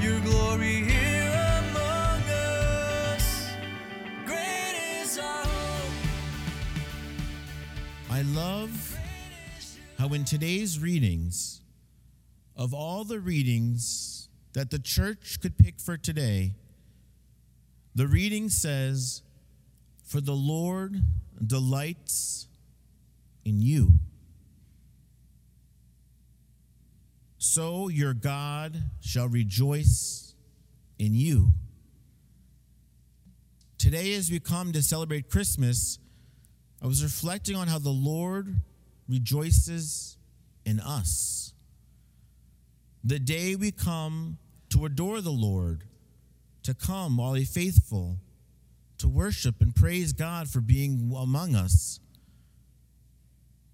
Your glory here among us. Great is our hope. I love how in today's readings, of all the readings that the church could pick for today, the reading says, For the Lord delights in you. So your God shall rejoice in you. Today, as we come to celebrate Christmas, I was reflecting on how the Lord rejoices in us. The day we come to adore the Lord, to come all ye faithful, to worship and praise God for being among us,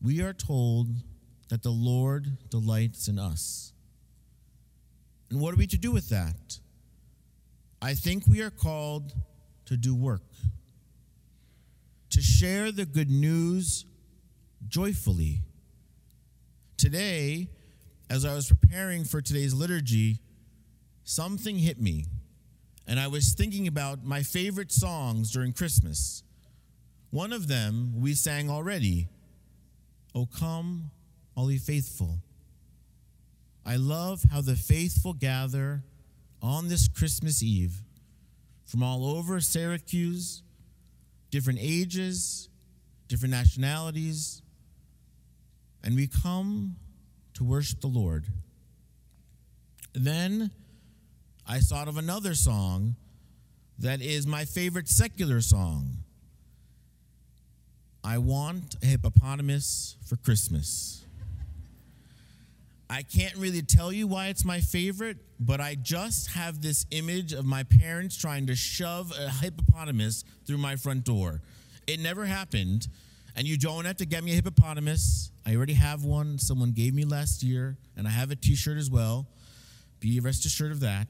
we are told that the Lord delights in us. And what are we to do with that? I think we are called to do work to share the good news joyfully. Today, as I was preparing for today's liturgy, something hit me, and I was thinking about my favorite songs during Christmas. One of them we sang already O come, all ye faithful. I love how the faithful gather on this Christmas Eve from all over Syracuse different ages, different nationalities, and we come to worship the Lord. Then I thought of another song that is my favorite secular song. I want a hippopotamus for Christmas. I can't really tell you why it's my favorite, but I just have this image of my parents trying to shove a hippopotamus through my front door. It never happened, and you don't have to get me a hippopotamus. I already have one. Someone gave me last year, and I have a t shirt as well. Be rest assured of that.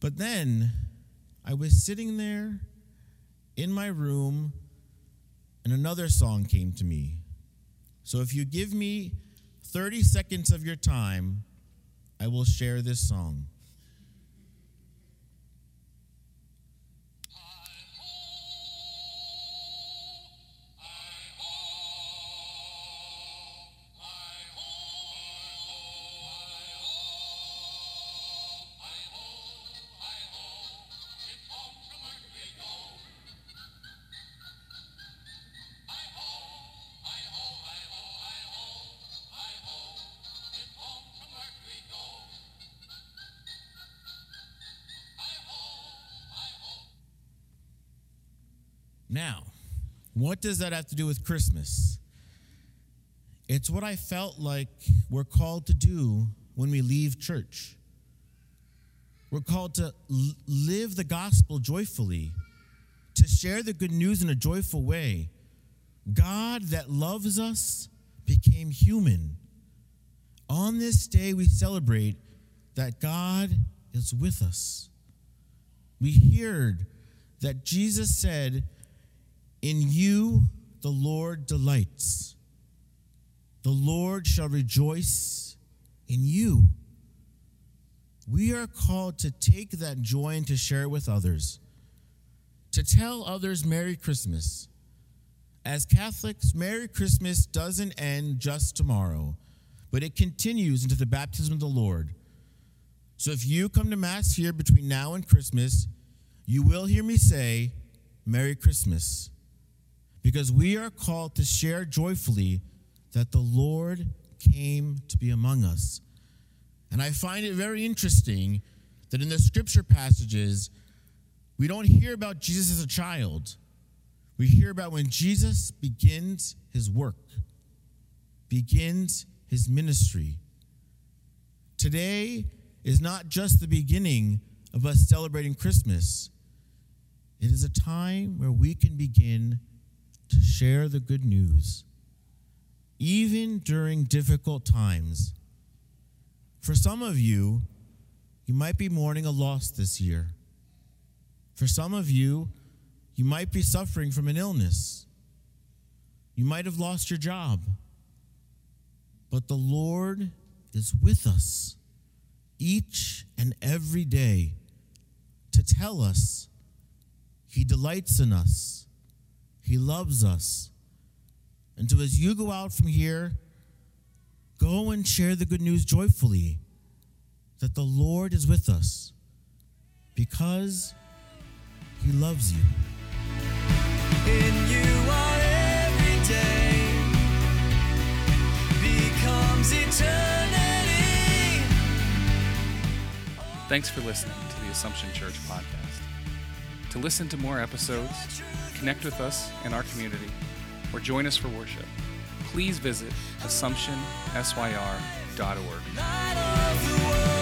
But then I was sitting there in my room, and another song came to me. So if you give me 30 seconds of your time, I will share this song. Now, what does that have to do with Christmas? It's what I felt like we're called to do when we leave church. We're called to l- live the gospel joyfully, to share the good news in a joyful way. God that loves us became human. On this day, we celebrate that God is with us. We heard that Jesus said, In you the Lord delights. The Lord shall rejoice in you. We are called to take that joy and to share it with others, to tell others Merry Christmas. As Catholics, Merry Christmas doesn't end just tomorrow, but it continues into the baptism of the Lord. So if you come to Mass here between now and Christmas, you will hear me say, Merry Christmas. Because we are called to share joyfully that the Lord came to be among us. And I find it very interesting that in the scripture passages, we don't hear about Jesus as a child. We hear about when Jesus begins his work, begins his ministry. Today, is not just the beginning of us celebrating Christmas, it is a time where we can begin to share the good news, even during difficult times. For some of you, you might be mourning a loss this year. For some of you, you might be suffering from an illness. You might have lost your job. But the Lord is with us each and every day to tell us He delights in us, He loves us. And so, as you go out from here, go and share the good news joyfully that the Lord is with us because He loves you. In you our every day becomes eternity. Thanks for listening to the Assumption Church podcast. To listen to more episodes, connect with us in our community, or join us for worship, please visit AssumptionSYR.org.